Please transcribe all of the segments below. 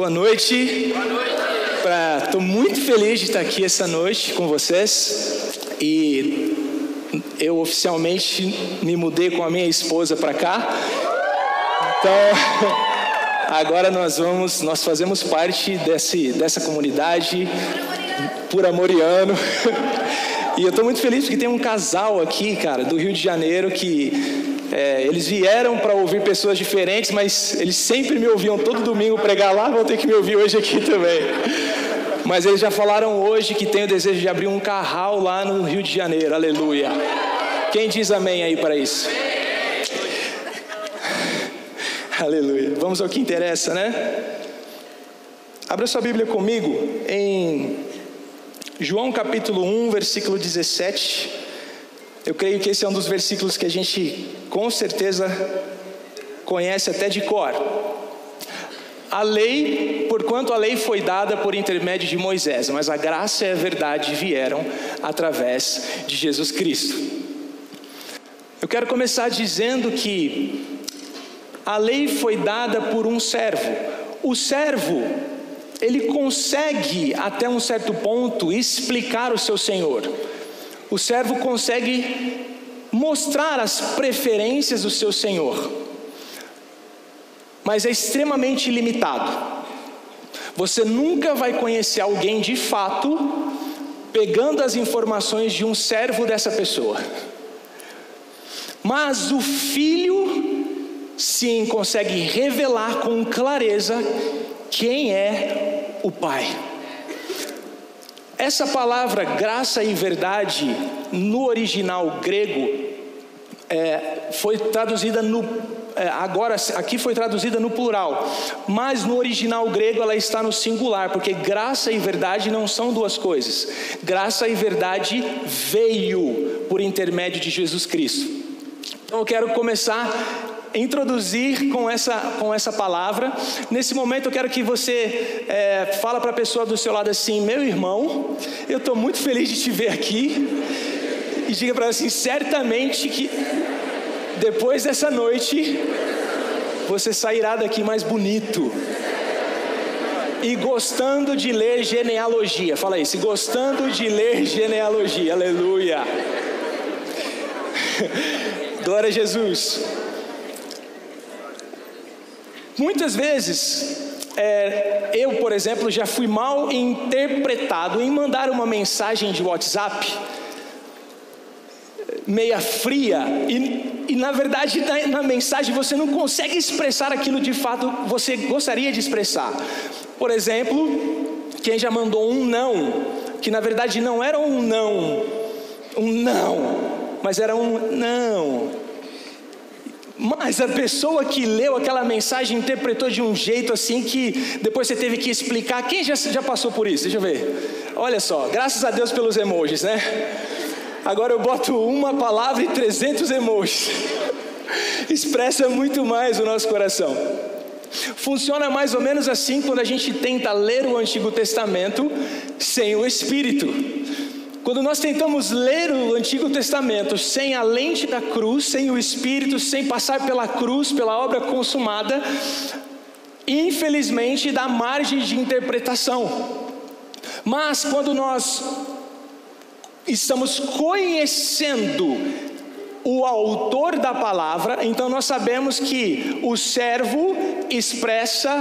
Boa noite. Boa noite. Estou muito feliz de estar aqui essa noite com vocês e eu oficialmente me mudei com a minha esposa para cá. Então agora nós vamos, nós fazemos parte desse, dessa comunidade por amoriano. E eu estou muito feliz porque tem um casal aqui, cara, do Rio de Janeiro que é, eles vieram para ouvir pessoas diferentes, mas eles sempre me ouviam todo domingo pregar lá, vão ter que me ouvir hoje aqui também. Mas eles já falaram hoje que tem o desejo de abrir um carral lá no Rio de Janeiro, aleluia. Quem diz amém aí para isso? Aleluia. Vamos ao que interessa, né? Abra sua Bíblia comigo em João capítulo 1, versículo 17. Eu creio que esse é um dos versículos que a gente com certeza conhece até de cor. A lei, porquanto a lei foi dada por intermédio de Moisés, mas a graça e a verdade vieram através de Jesus Cristo. Eu quero começar dizendo que a lei foi dada por um servo. O servo, ele consegue até um certo ponto explicar o seu senhor o servo consegue mostrar as preferências do seu senhor, mas é extremamente limitado. Você nunca vai conhecer alguém de fato pegando as informações de um servo dessa pessoa. Mas o filho, sim, consegue revelar com clareza quem é o pai. Essa palavra graça e verdade, no original grego, é, foi traduzida no. É, agora, aqui foi traduzida no plural, mas no original grego ela está no singular, porque graça e verdade não são duas coisas. Graça e verdade veio por intermédio de Jesus Cristo. Então eu quero começar introduzir com essa, com essa palavra. Nesse momento eu quero que você é, fala para a pessoa do seu lado assim, meu irmão, eu estou muito feliz de te ver aqui. E diga para ela assim, certamente que depois dessa noite você sairá daqui mais bonito. E gostando de ler genealogia. Fala isso, gostando de ler genealogia. Aleluia. Glória a Jesus. Muitas vezes, é, eu, por exemplo, já fui mal interpretado em mandar uma mensagem de WhatsApp meia fria e, e na verdade na, na, mensagem você não consegue expressar aquilo de fato você gostaria de expressar. Por exemplo, quem já mandou um não, que na verdade não era um não, um não, mas era um não. Mas a pessoa que leu aquela mensagem interpretou de um jeito assim que depois você teve que explicar. Quem já, já passou por isso? Deixa eu ver. Olha só, graças a Deus pelos emojis, né? Agora eu boto uma palavra e 300 emojis. Expressa muito mais o nosso coração. Funciona mais ou menos assim quando a gente tenta ler o Antigo Testamento sem o Espírito. Quando nós tentamos ler o Antigo Testamento sem a lente da cruz, sem o Espírito, sem passar pela cruz, pela obra consumada, infelizmente dá margem de interpretação. Mas quando nós estamos conhecendo o autor da palavra, então nós sabemos que o servo expressa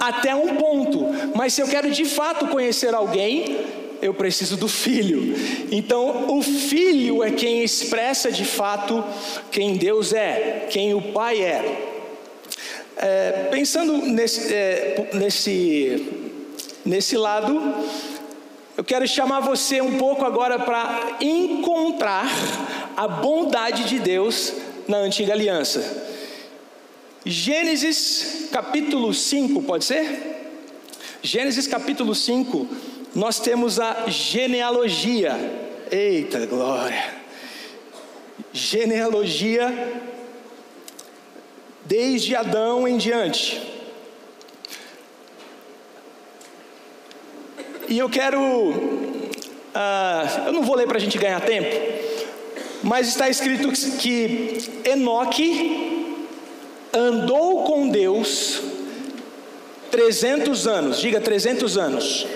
até um ponto, mas se eu quero de fato conhecer alguém, eu preciso do filho. Então, o filho é quem expressa de fato quem Deus é, quem o Pai é. é pensando nesse, é, nesse, nesse lado, eu quero chamar você um pouco agora para encontrar a bondade de Deus na antiga aliança. Gênesis capítulo 5, pode ser? Gênesis capítulo 5 nós temos a genealogia. Eita glória! Genealogia desde Adão em diante. E eu quero, uh, eu não vou ler para a gente ganhar tempo, mas está escrito que Enoque andou com Deus 300 anos, diga 300 anos.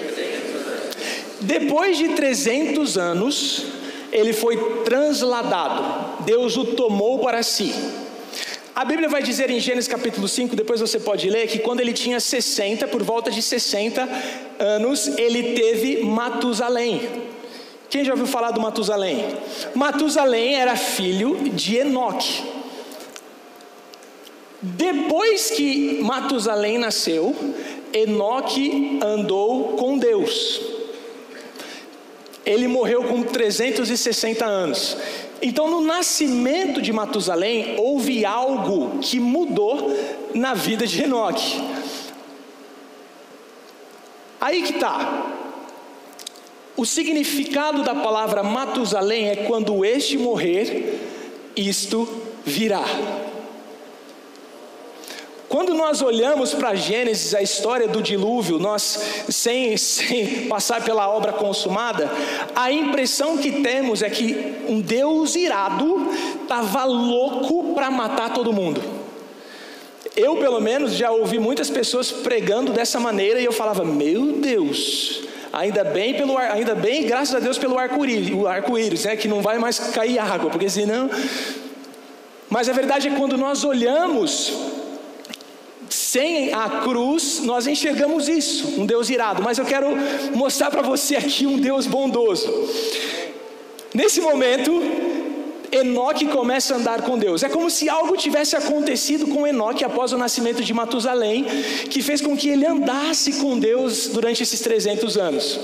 Depois de 300 anos, ele foi transladado, Deus o tomou para si. A Bíblia vai dizer em Gênesis capítulo 5, depois você pode ler, que quando ele tinha 60, por volta de 60 anos, ele teve Matusalém. Quem já ouviu falar do Matusalém? Matusalém era filho de Enoque. Depois que Matusalém nasceu, Enoque andou com Deus. Ele morreu com 360 anos. Então, no nascimento de Matusalém, houve algo que mudou na vida de Enoque. Aí que está. O significado da palavra Matusalém é quando este morrer, isto virá. Quando nós olhamos para Gênesis, a história do dilúvio, nós, sem, sem passar pela obra consumada, a impressão que temos é que um Deus irado estava louco para matar todo mundo. Eu, pelo menos, já ouvi muitas pessoas pregando dessa maneira e eu falava: Meu Deus, ainda bem pelo ainda bem, graças a Deus pelo arco-íris, o arco-íris, né, que não vai mais cair água, porque senão. Mas a verdade é que quando nós olhamos sem a cruz, nós enxergamos isso, um Deus irado, mas eu quero mostrar para você aqui um Deus bondoso. Nesse momento, Enoque começa a andar com Deus. É como se algo tivesse acontecido com Enoque após o nascimento de Matusalém, que fez com que ele andasse com Deus durante esses 300 anos.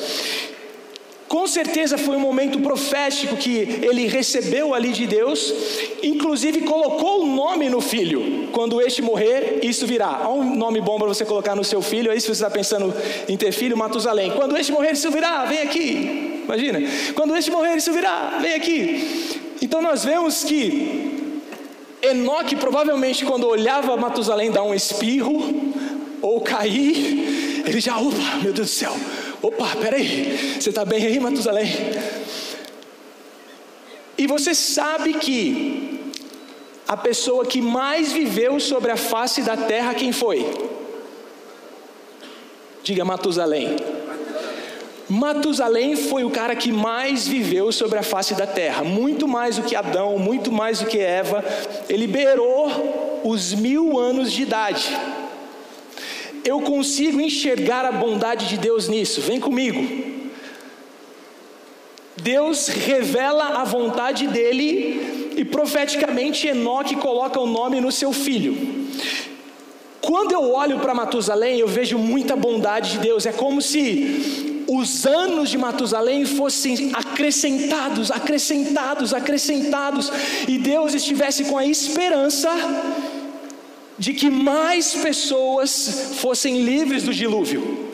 Com certeza foi um momento profético que ele recebeu ali de Deus, inclusive colocou o nome no filho. Quando este morrer, isso virá. Há um nome bom para você colocar no seu filho, aí se você está pensando em ter filho, Matusalém. Quando este morrer, isso virá, vem aqui. Imagina. Quando este morrer, isso virá, vem aqui. Então nós vemos que Enoque provavelmente quando olhava Matusalém dar um espirro ou cair, ele já, opa, meu Deus do céu, Opa, peraí, você está bem aí, Matusalém? E você sabe que a pessoa que mais viveu sobre a face da terra, quem foi? Diga Matusalém. Matusalém foi o cara que mais viveu sobre a face da terra, muito mais do que Adão, muito mais do que Eva. Ele beirou os mil anos de idade eu consigo enxergar a bondade de Deus nisso. Vem comigo. Deus revela a vontade dele e profeticamente Enoque coloca o nome no seu filho. Quando eu olho para Matusalém, eu vejo muita bondade de Deus. É como se os anos de Matusalém fossem acrescentados, acrescentados, acrescentados, e Deus estivesse com a esperança de que mais pessoas fossem livres do dilúvio.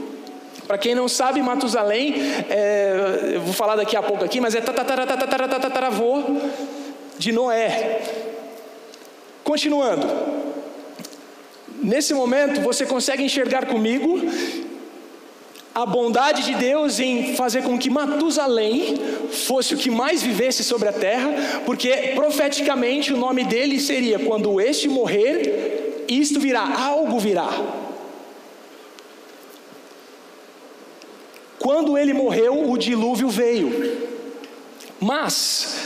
Para quem não sabe, Matusalém, é, eu vou falar daqui a pouco aqui, mas é tataravô de Noé. Continuando. Nesse momento, você consegue enxergar comigo a bondade de Deus em fazer com que Matusalém fosse o que mais vivesse sobre a terra, porque profeticamente o nome dele seria quando este morrer, isto virá, algo virá. Quando ele morreu, o dilúvio veio. Mas,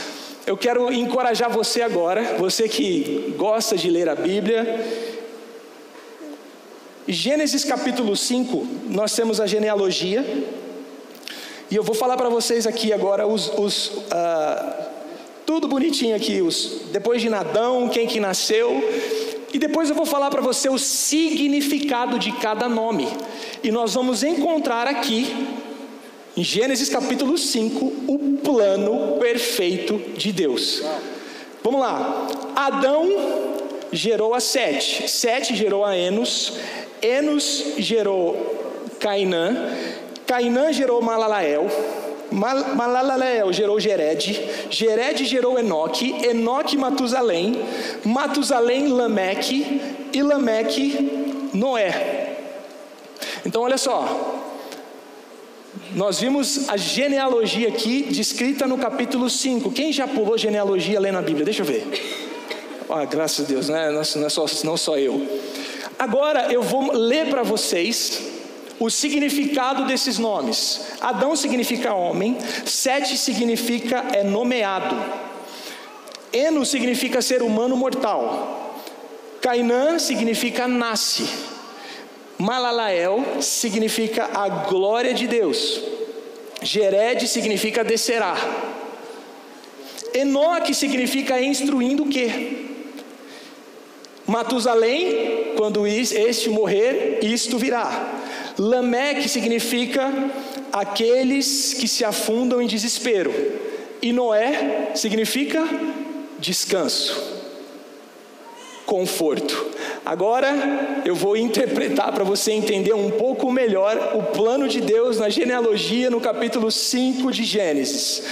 eu quero encorajar você agora, você que gosta de ler a Bíblia. Gênesis capítulo 5, nós temos a genealogia. E eu vou falar para vocês aqui agora os, os uh, tudo bonitinho aqui, os, depois de Nadão, quem que nasceu, e depois eu vou falar para você o significado de cada nome. E nós vamos encontrar aqui, em Gênesis capítulo 5, o plano perfeito de Deus. Vamos lá. Adão gerou a Sete, Sete gerou a Enos, Enos gerou Cainã, Cainã gerou Malalael, Malaleel gerou Gered, Gered gerou Enoque, Enoque Matusalém, Matusalém Lameque e Lameque Noé. Então olha só, nós vimos a genealogia aqui descrita no capítulo 5. Quem já pulou genealogia lendo a Bíblia? Deixa eu ver. Ah, graças a Deus, né? não, é só, não só eu. Agora eu vou ler para vocês o significado desses nomes. Adão significa homem, Sete significa é nomeado. Eno significa ser humano mortal. Cainã significa nasce. Malalael significa a glória de Deus. Gered significa descerá. Enoque significa instruindo o quê? Matusalém, quando este morrer, isto virá. Lameque significa aqueles que se afundam em desespero. E Noé significa descanso, conforto. Agora eu vou interpretar para você entender um pouco melhor o plano de Deus na genealogia no capítulo 5 de Gênesis.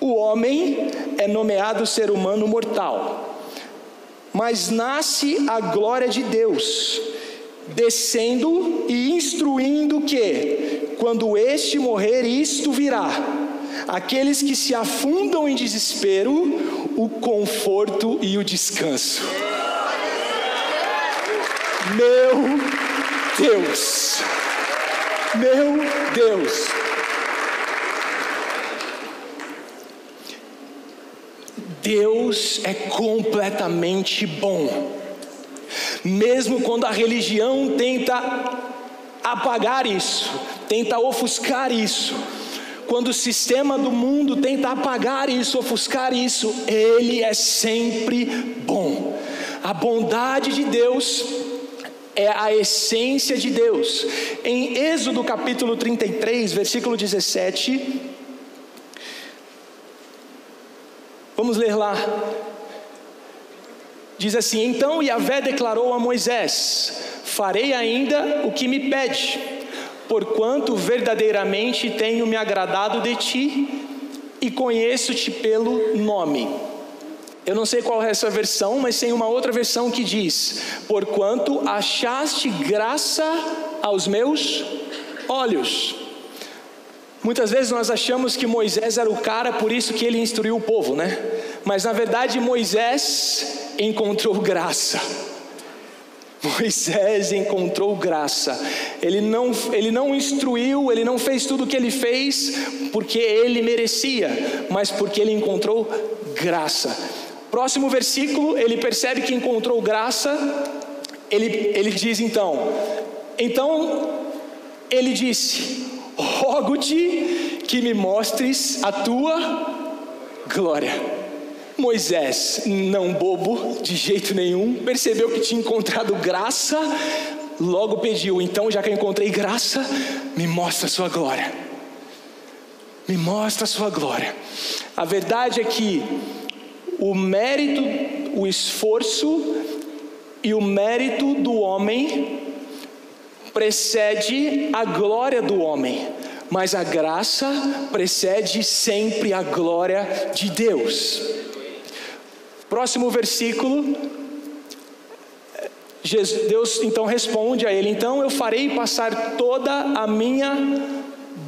O homem é nomeado ser humano mortal, mas nasce a glória de Deus descendo e instruindo que, quando este morrer, isto virá. Aqueles que se afundam em desespero, o conforto e o descanso. Meu Deus, meu Deus. Deus é completamente bom mesmo quando a religião tenta apagar isso, tenta ofuscar isso, quando o sistema do mundo tenta apagar isso, ofuscar isso, Ele é sempre bom. A bondade de Deus é a essência de Deus. Em Êxodo capítulo 33, versículo 17, vamos ler lá. Diz assim: Então Yahvé declarou a Moisés: Farei ainda o que me pede, porquanto verdadeiramente tenho me agradado de ti e conheço-te pelo nome. Eu não sei qual é essa versão, mas tem uma outra versão que diz: Porquanto achaste graça aos meus olhos. Muitas vezes nós achamos que Moisés era o cara, por isso que ele instruiu o povo, né? Mas na verdade Moisés encontrou graça. Moisés encontrou graça. Ele não, ele não instruiu, ele não fez tudo o que ele fez porque ele merecia, mas porque ele encontrou graça. Próximo versículo, ele percebe que encontrou graça. Ele, ele diz então: Então ele disse: Rogo-te que me mostres a tua glória. Moisés, não bobo de jeito nenhum, percebeu que tinha encontrado graça, logo pediu: então, já que eu encontrei graça, me mostra a sua glória. Me mostra a sua glória. A verdade é que o mérito, o esforço e o mérito do homem precede a glória do homem, mas a graça precede sempre a glória de Deus. Próximo versículo, Deus então responde a ele: Então eu farei passar toda a minha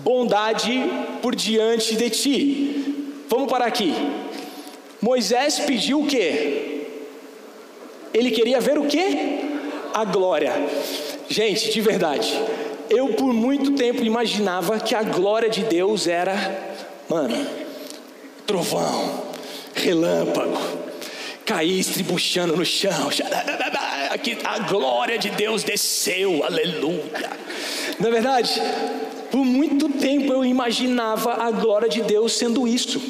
bondade por diante de ti. Vamos parar aqui. Moisés pediu o quê? Ele queria ver o quê? A glória. Gente, de verdade, eu por muito tempo imaginava que a glória de Deus era, mano, trovão, relâmpago, caí estribuchando no chão. Aqui a glória de Deus desceu, aleluia. Na é verdade, por muito tempo eu imaginava a glória de Deus sendo isso.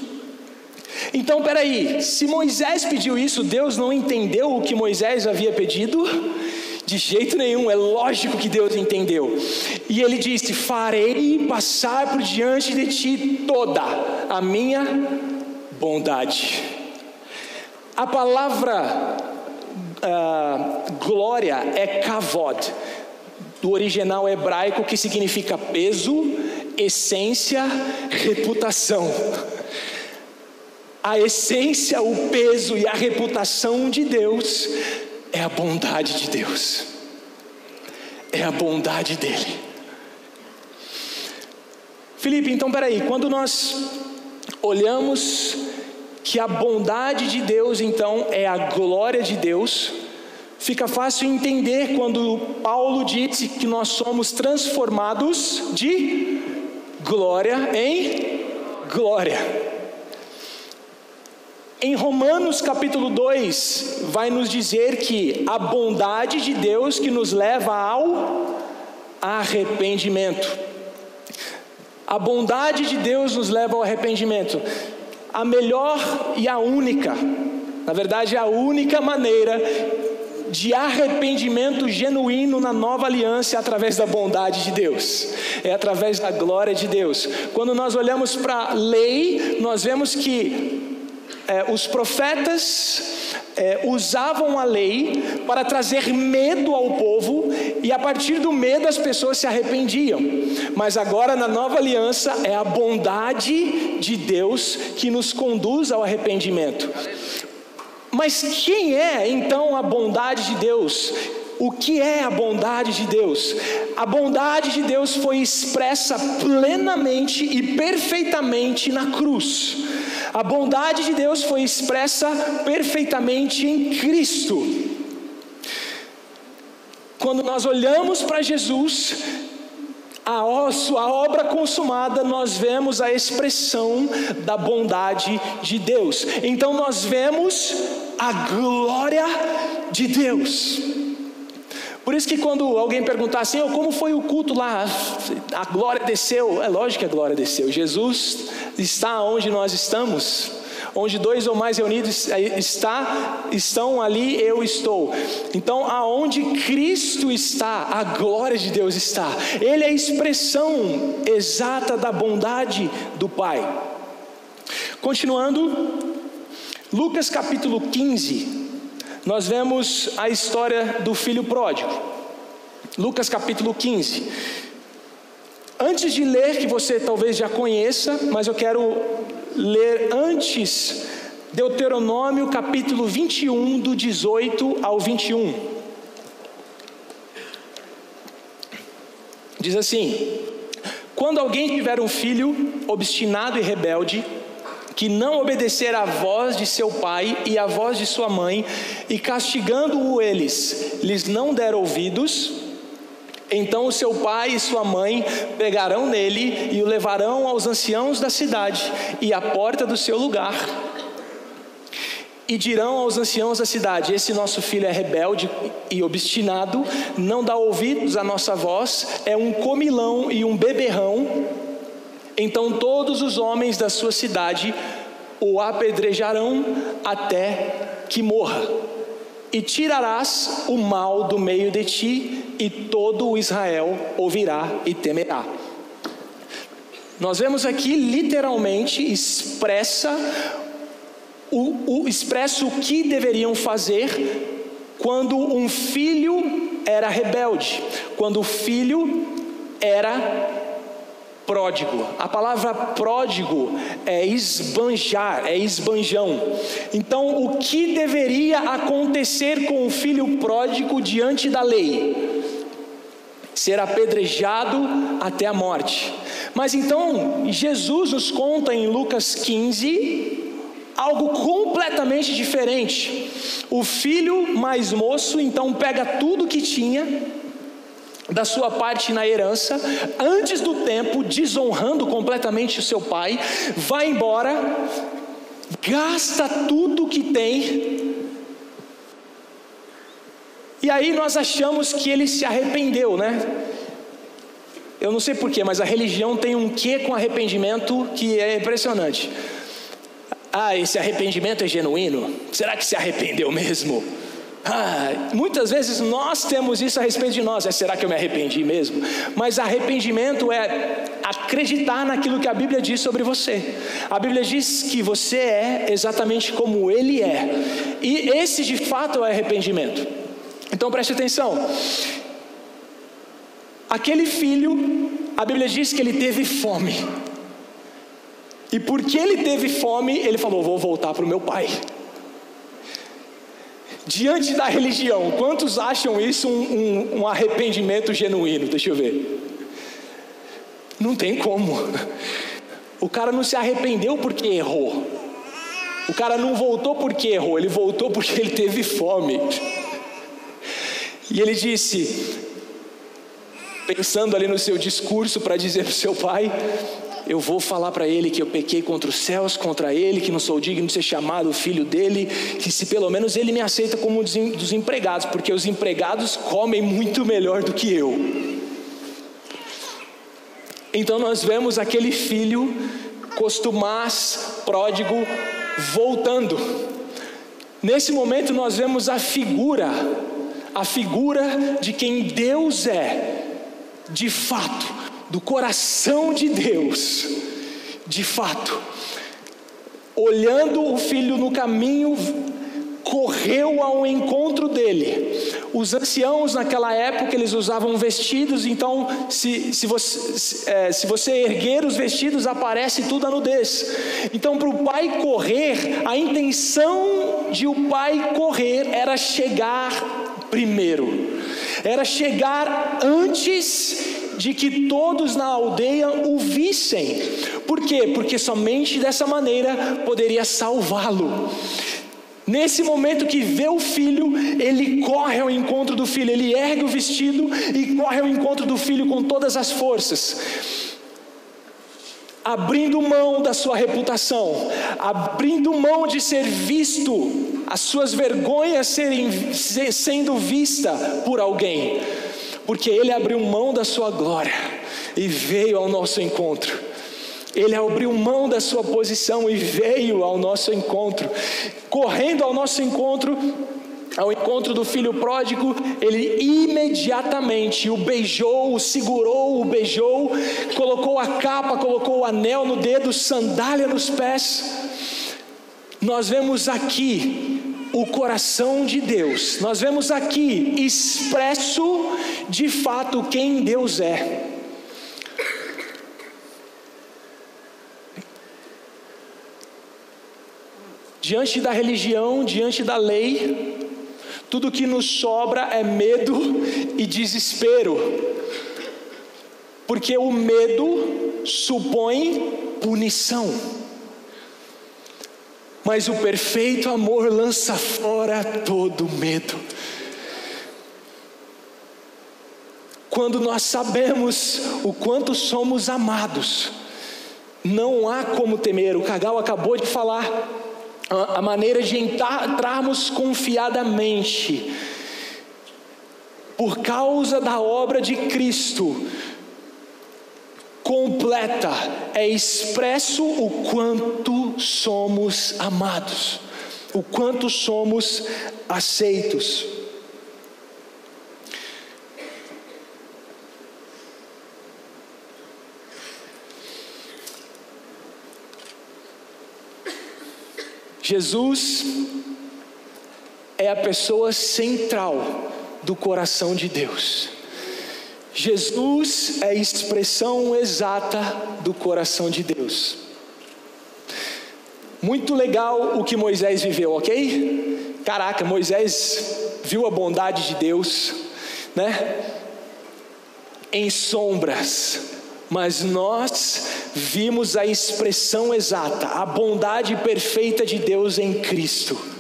Então, peraí, se Moisés pediu isso, Deus não entendeu o que Moisés havia pedido? De jeito nenhum, é lógico que Deus entendeu. E ele disse: Farei passar por diante de ti toda a minha bondade. A palavra uh, glória é kavod, do original hebraico que significa peso, essência, reputação. A essência, o peso e a reputação de Deus é a bondade de Deus, é a bondade dEle. Felipe, então peraí, quando nós olhamos que a bondade de Deus então é a glória de Deus, Fica fácil entender quando Paulo disse que nós somos transformados de glória em glória. Em Romanos capítulo 2, vai nos dizer que a bondade de Deus que nos leva ao arrependimento. A bondade de Deus nos leva ao arrependimento. A melhor e a única, na verdade, a única maneira de arrependimento genuíno na nova aliança é através da bondade de Deus, é através da glória de Deus. Quando nós olhamos para a lei, nós vemos que é, os profetas é, usavam a lei para trazer medo ao povo, e a partir do medo as pessoas se arrependiam. Mas agora na nova aliança é a bondade de Deus que nos conduz ao arrependimento. Mas quem é então a bondade de Deus? O que é a bondade de Deus? A bondade de Deus foi expressa plenamente e perfeitamente na cruz. A bondade de Deus foi expressa perfeitamente em Cristo. Quando nós olhamos para Jesus, a obra consumada, nós vemos a expressão da bondade de Deus. Então nós vemos a glória de Deus. Por isso que quando alguém perguntar assim, oh, como foi o culto lá? A glória desceu. É lógico que a glória desceu. Jesus está onde nós estamos. Onde dois ou mais reunidos está, estão ali, eu estou. Então, aonde Cristo está, a glória de Deus está. Ele é a expressão exata da bondade do Pai. Continuando, Lucas capítulo 15, nós vemos a história do filho pródigo. Lucas capítulo 15. Antes de ler, que você talvez já conheça, mas eu quero ler antes Deuteronômio capítulo 21, do 18 ao 21. Diz assim: Quando alguém tiver um filho obstinado e rebelde, que não obedecer à voz de seu pai e à voz de sua mãe, e castigando-o eles, lhes não der ouvidos, então o seu pai e sua mãe pegarão nele e o levarão aos anciãos da cidade e à porta do seu lugar. E dirão aos anciãos da cidade: Esse nosso filho é rebelde e obstinado, não dá ouvidos à nossa voz, é um comilão e um beberrão. Então todos os homens da sua cidade o apedrejarão até que morra. E tirarás o mal do meio de ti e todo o Israel ouvirá e temerá. Nós vemos aqui literalmente expressa o, o expresso o que deveriam fazer quando um filho era rebelde, quando o filho era pródigo. A palavra pródigo é esbanjar, é esbanjão. Então, o que deveria acontecer com o filho pródigo diante da lei? ser apedrejado até a morte. Mas então, Jesus nos conta em Lucas 15 algo completamente diferente. O filho mais moço então pega tudo que tinha da sua parte na herança, antes do tempo, desonrando completamente o seu pai, vai embora, gasta tudo que tem e aí nós achamos que ele se arrependeu, né? Eu não sei porquê, mas a religião tem um quê com arrependimento que é impressionante. Ah, esse arrependimento é genuíno? Será que se arrependeu mesmo? Ah, muitas vezes nós temos isso a respeito de nós. É, será que eu me arrependi mesmo? Mas arrependimento é acreditar naquilo que a Bíblia diz sobre você. A Bíblia diz que você é exatamente como Ele é. E esse de fato é arrependimento. Então preste atenção. Aquele filho, a Bíblia diz que ele teve fome. E porque ele teve fome, ele falou: Vou voltar para o meu pai. Diante da religião, quantos acham isso um, um, um arrependimento genuíno? Deixa eu ver. Não tem como. O cara não se arrependeu porque errou. O cara não voltou porque errou, ele voltou porque ele teve fome. E ele disse, pensando ali no seu discurso para dizer para o seu pai: eu vou falar para ele que eu pequei contra os céus, contra ele, que não sou digno de ser chamado filho dele, que se pelo menos ele me aceita como um dos empregados, porque os empregados comem muito melhor do que eu. Então nós vemos aquele filho costumaz, pródigo, voltando. Nesse momento nós vemos a figura, a figura de quem Deus é, de fato do coração de Deus, de fato, olhando o filho no caminho, correu ao encontro dele. Os anciãos naquela época eles usavam vestidos, então se, se, você, se, é, se você erguer os vestidos aparece tudo a nudez. Então para o pai correr, a intenção de o pai correr era chegar primeiro, era chegar antes de que todos na aldeia o vissem. Por quê? Porque somente dessa maneira poderia salvá-lo. Nesse momento que vê o filho, ele corre ao encontro do filho, ele ergue o vestido e corre ao encontro do filho com todas as forças abrindo mão da sua reputação, abrindo mão de ser visto, as suas vergonhas serem, sendo vista por alguém porque Ele abriu mão da sua glória e veio ao nosso encontro. Ele abriu mão da sua posição e veio ao nosso encontro, correndo ao nosso encontro, ao encontro do filho pródigo, ele imediatamente o beijou, o segurou, o beijou, colocou a capa, colocou o anel no dedo, sandália nos pés. Nós vemos aqui o coração de Deus. Nós vemos aqui expresso de fato quem Deus é. Diante da religião, diante da lei, tudo que nos sobra é medo e desespero, porque o medo supõe punição mas o perfeito amor lança fora todo medo. Quando nós sabemos o quanto somos amados, não há como temer. O Cagal acabou de falar a maneira de entrarmos confiadamente. Por causa da obra de Cristo, completa, é expresso o quanto somos amados, o quanto somos aceitos. Jesus é a pessoa central do coração de Deus. Jesus é a expressão exata do coração de Deus. Muito legal o que Moisés viveu, ok? Caraca, Moisés viu a bondade de Deus, né? Em sombras, mas nós vimos a expressão exata, a bondade perfeita de Deus em Cristo.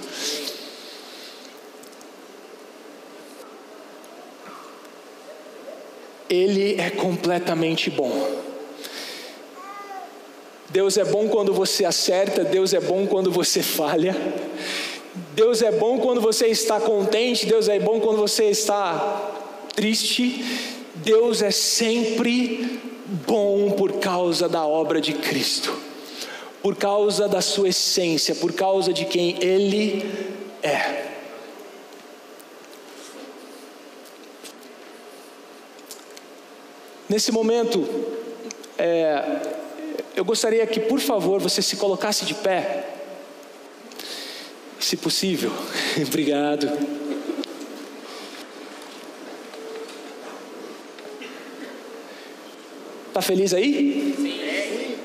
Ele é completamente bom. Deus é bom quando você acerta, Deus é bom quando você falha. Deus é bom quando você está contente, Deus é bom quando você está triste. Deus é sempre bom por causa da obra de Cristo, por causa da sua essência, por causa de quem Ele é. Nesse momento, é, eu gostaria que, por favor, você se colocasse de pé, se possível. Obrigado. Tá feliz aí? Sim.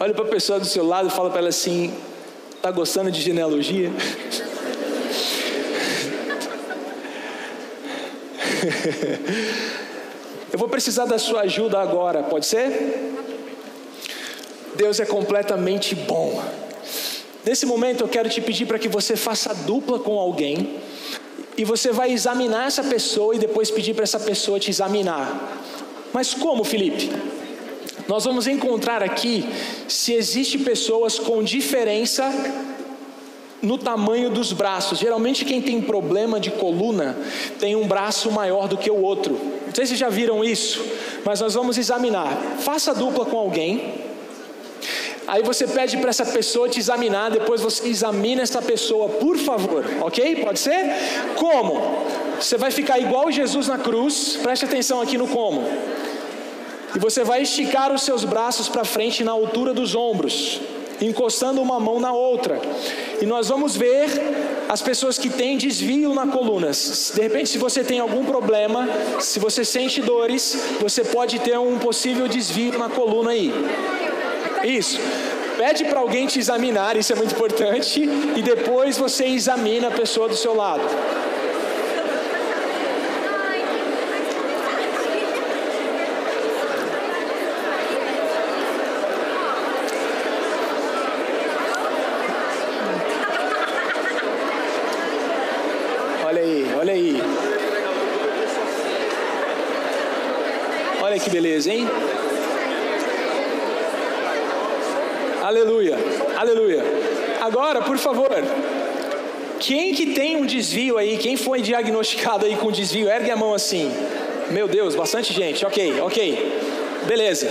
Olha para a pessoa do seu lado e fala para ela assim: tá gostando de genealogia? Eu vou precisar da sua ajuda agora, pode ser? Deus é completamente bom. Nesse momento eu quero te pedir para que você faça dupla com alguém e você vai examinar essa pessoa e depois pedir para essa pessoa te examinar. Mas como, Felipe? Nós vamos encontrar aqui se existe pessoas com diferença no tamanho dos braços. Geralmente quem tem problema de coluna tem um braço maior do que o outro. Não sei se já viram isso, mas nós vamos examinar. Faça dupla com alguém. Aí você pede para essa pessoa te examinar, depois você examina essa pessoa, por favor, ok? Pode ser? Como? Você vai ficar igual Jesus na cruz, preste atenção aqui no como. E você vai esticar os seus braços para frente na altura dos ombros, encostando uma mão na outra. E nós vamos ver as pessoas que têm desvio na coluna. De repente, se você tem algum problema, se você sente dores, você pode ter um possível desvio na coluna aí. Isso. Pede para alguém te examinar, isso é muito importante, e depois você examina a pessoa do seu lado. Olha aí, olha aí. Olha que beleza, hein? Aleluia, aleluia. Agora, por favor, quem que tem um desvio aí, quem foi diagnosticado aí com desvio, ergue a mão assim. Meu Deus, bastante gente. Ok, ok. Beleza.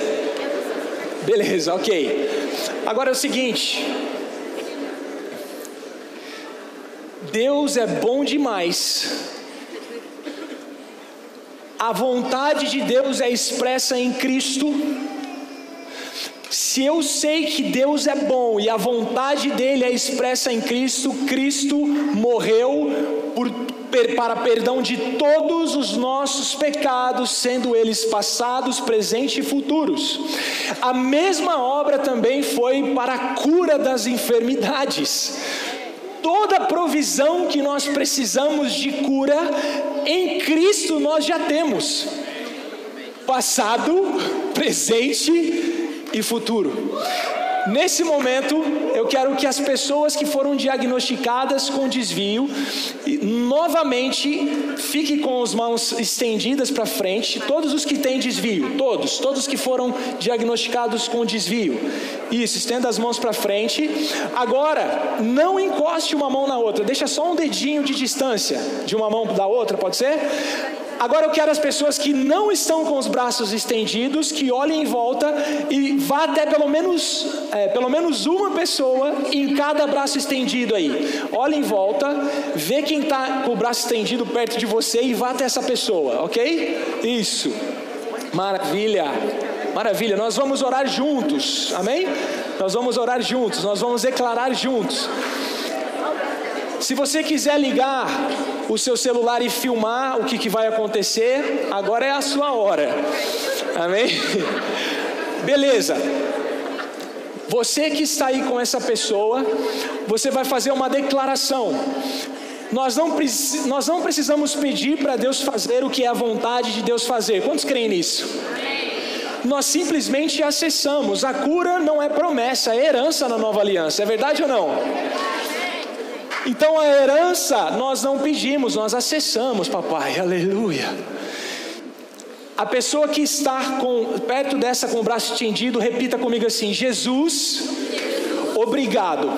Beleza, ok. Agora é o seguinte. Deus é bom demais. A vontade de Deus é expressa em Cristo se eu sei que Deus é bom e a vontade dele é expressa em Cristo, Cristo morreu por, para perdão de todos os nossos pecados, sendo eles passados, presentes e futuros. A mesma obra também foi para a cura das enfermidades. Toda provisão que nós precisamos de cura, em Cristo nós já temos. Passado, presente e futuro. Nesse momento, eu quero que as pessoas que foram diagnosticadas com desvio, novamente fiquem com as mãos estendidas para frente, todos os que têm desvio, todos, todos que foram diagnosticados com desvio. Isso, estenda as mãos para frente. Agora, não encoste uma mão na outra, deixa só um dedinho de distância de uma mão da outra, pode ser? Agora eu quero as pessoas que não estão com os braços estendidos, que olhem em volta e vá até pelo menos, é, pelo menos uma pessoa em cada braço estendido aí. Olhe em volta, vê quem está com o braço estendido perto de você e vá até essa pessoa, ok? Isso. Maravilha. Maravilha. Nós vamos orar juntos, amém? Nós vamos orar juntos, nós vamos declarar juntos. Se você quiser ligar o seu celular e filmar o que, que vai acontecer, agora é a sua hora. Amém? Beleza. Você que está aí com essa pessoa, você vai fazer uma declaração. Nós não, nós não precisamos pedir para Deus fazer o que é a vontade de Deus fazer. Quantos creem nisso? Nós simplesmente acessamos. A cura não é promessa, é herança na nova aliança. É verdade ou não? Então a herança nós não pedimos, nós acessamos, papai, aleluia. A pessoa que está com, perto dessa com o braço estendido, repita comigo assim: Jesus, obrigado,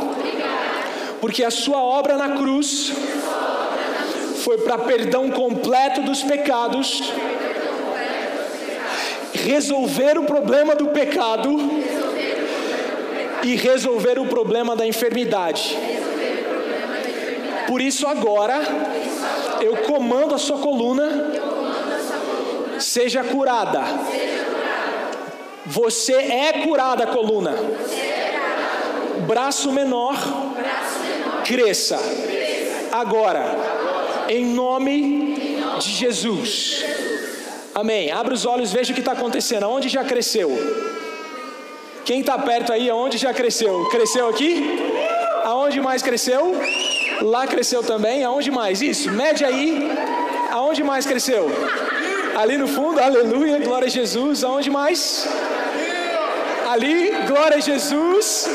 porque a sua obra na cruz foi para perdão completo dos pecados, resolver o problema do pecado e resolver o problema da enfermidade. Por isso agora eu comando a sua coluna, seja curada. Você é curada, coluna. Braço menor, cresça. Agora, em nome de Jesus. Amém. Abre os olhos, veja o que está acontecendo. Aonde já cresceu? Quem está perto aí, aonde já cresceu? Cresceu aqui? Aonde mais cresceu? Lá cresceu também. Aonde mais? Isso. Mede aí. Aonde mais cresceu? Ali no fundo. Aleluia. Glória a Jesus. Aonde mais? Ali. Glória a Jesus.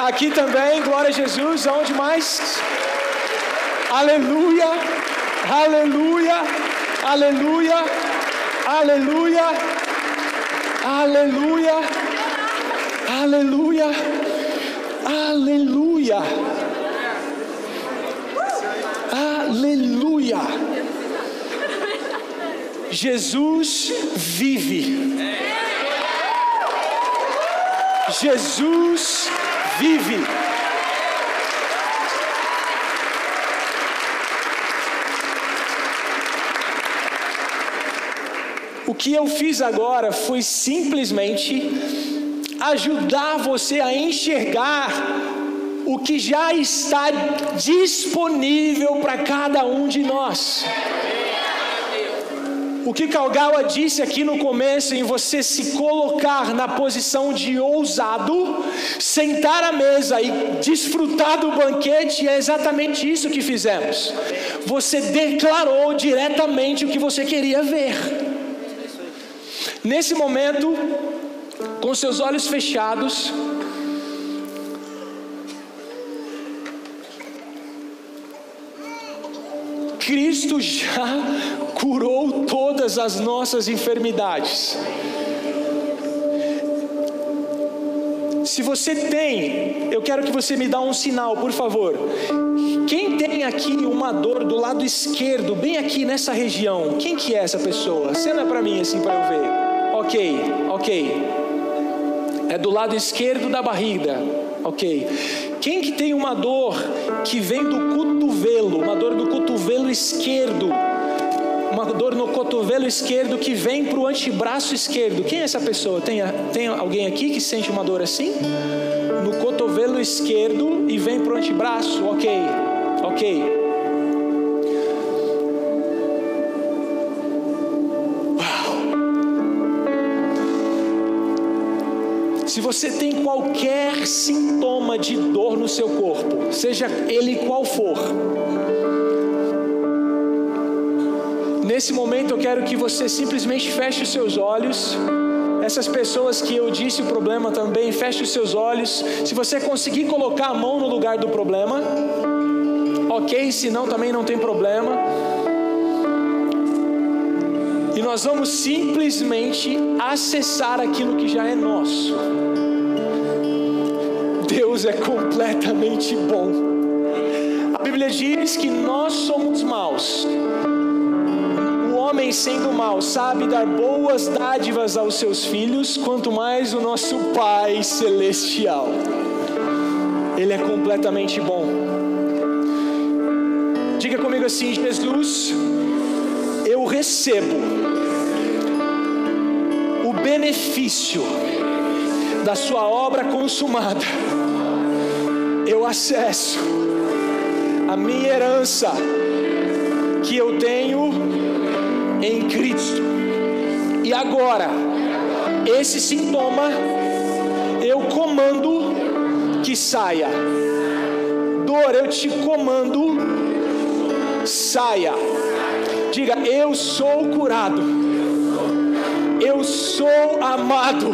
Aqui também. Glória a Jesus. Aonde mais? Aleluia. aleluia, aleluia, aleluia, aleluia, aleluia, aleluia, aleluia. Jesus vive. Jesus vive. O que eu fiz agora foi simplesmente ajudar você a enxergar o que já está disponível para cada um de nós. O que Calgawa disse aqui no começo, em você se colocar na posição de ousado, sentar à mesa e desfrutar do banquete, é exatamente isso que fizemos. Você declarou diretamente o que você queria ver. Nesse momento, com seus olhos fechados, Cristo já curou todas as nossas enfermidades. Se você tem, eu quero que você me dá um sinal, por favor. Quem tem aqui uma dor do lado esquerdo, bem aqui nessa região, quem que é essa pessoa? Cena para mim assim para eu ver. Ok, ok. É do lado esquerdo da barriga. Ok. Quem que tem uma dor que vem do cotovelo, uma dor do cotovelo esquerdo? Uma dor no cotovelo esquerdo que vem para o antebraço esquerdo. Quem é essa pessoa? Tem, tem alguém aqui que sente uma dor assim? No cotovelo esquerdo e vem para o antebraço? Ok, ok. Se você tem qualquer sintoma de dor no seu corpo, seja ele qual for, nesse momento eu quero que você simplesmente feche os seus olhos. Essas pessoas que eu disse o problema também, feche os seus olhos. Se você conseguir colocar a mão no lugar do problema, ok, se não também não tem problema. Nós vamos simplesmente acessar aquilo que já é nosso. Deus é completamente bom. A Bíblia diz que nós somos maus. O homem sendo mau sabe dar boas dádivas aos seus filhos, quanto mais o nosso Pai celestial. Ele é completamente bom. Diga comigo assim, Jesus, recebo o benefício da sua obra consumada. Eu acesso a minha herança que eu tenho em Cristo. E agora, esse sintoma eu comando que saia. Dor, eu te comando, saia. Diga, eu sou curado. Eu sou amado.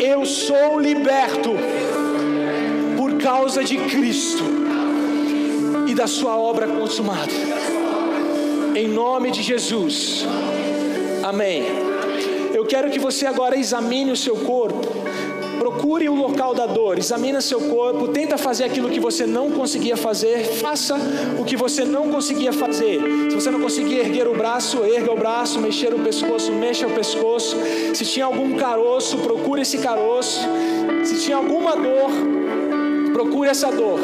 Eu sou liberto por causa de Cristo e da sua obra consumada. Em nome de Jesus. Amém. Eu quero que você agora examine o seu corpo. Procure o local da dor, examine seu corpo, tenta fazer aquilo que você não conseguia fazer, faça o que você não conseguia fazer. Se você não conseguir erguer o braço, erga o braço, mexer o pescoço, mexa o pescoço. Se tinha algum caroço, procure esse caroço. Se tinha alguma dor, procure essa dor.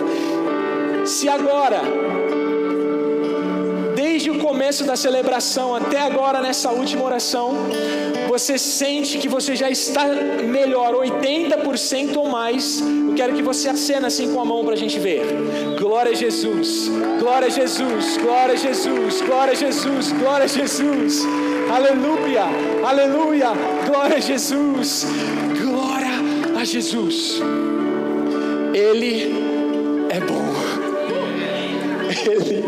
Se agora começo da celebração até agora nessa última oração, você sente que você já está melhor, 80% ou mais, eu quero que você acena assim com a mão para a gente ver. Glória a Jesus, glória a Jesus, glória a Jesus, glória a Jesus, glória a Jesus, aleluia, aleluia, glória a Jesus, glória a Jesus. Ele é bom, Ele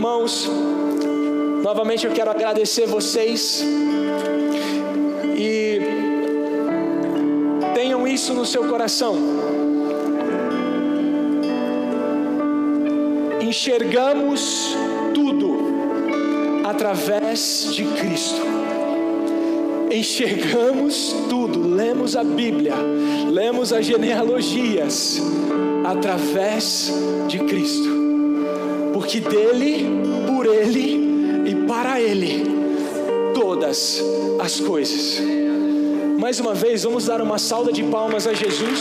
Irmãos, novamente eu quero agradecer vocês e tenham isso no seu coração. enxergamos tudo através de Cristo. Enxergamos tudo, lemos a Bíblia, lemos as genealogias através de Cristo, porque dele, por ele e para ele, todas as coisas. Mais uma vez, vamos dar uma salva de palmas a Jesus.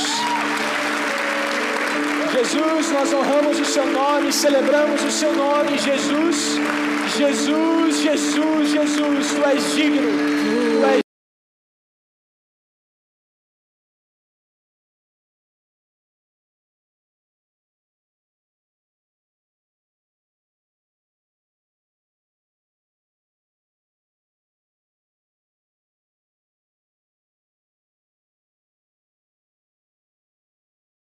Jesus, nós honramos o seu nome, celebramos o seu nome, Jesus. Jesus, Jesus, Jesus, tu és digno,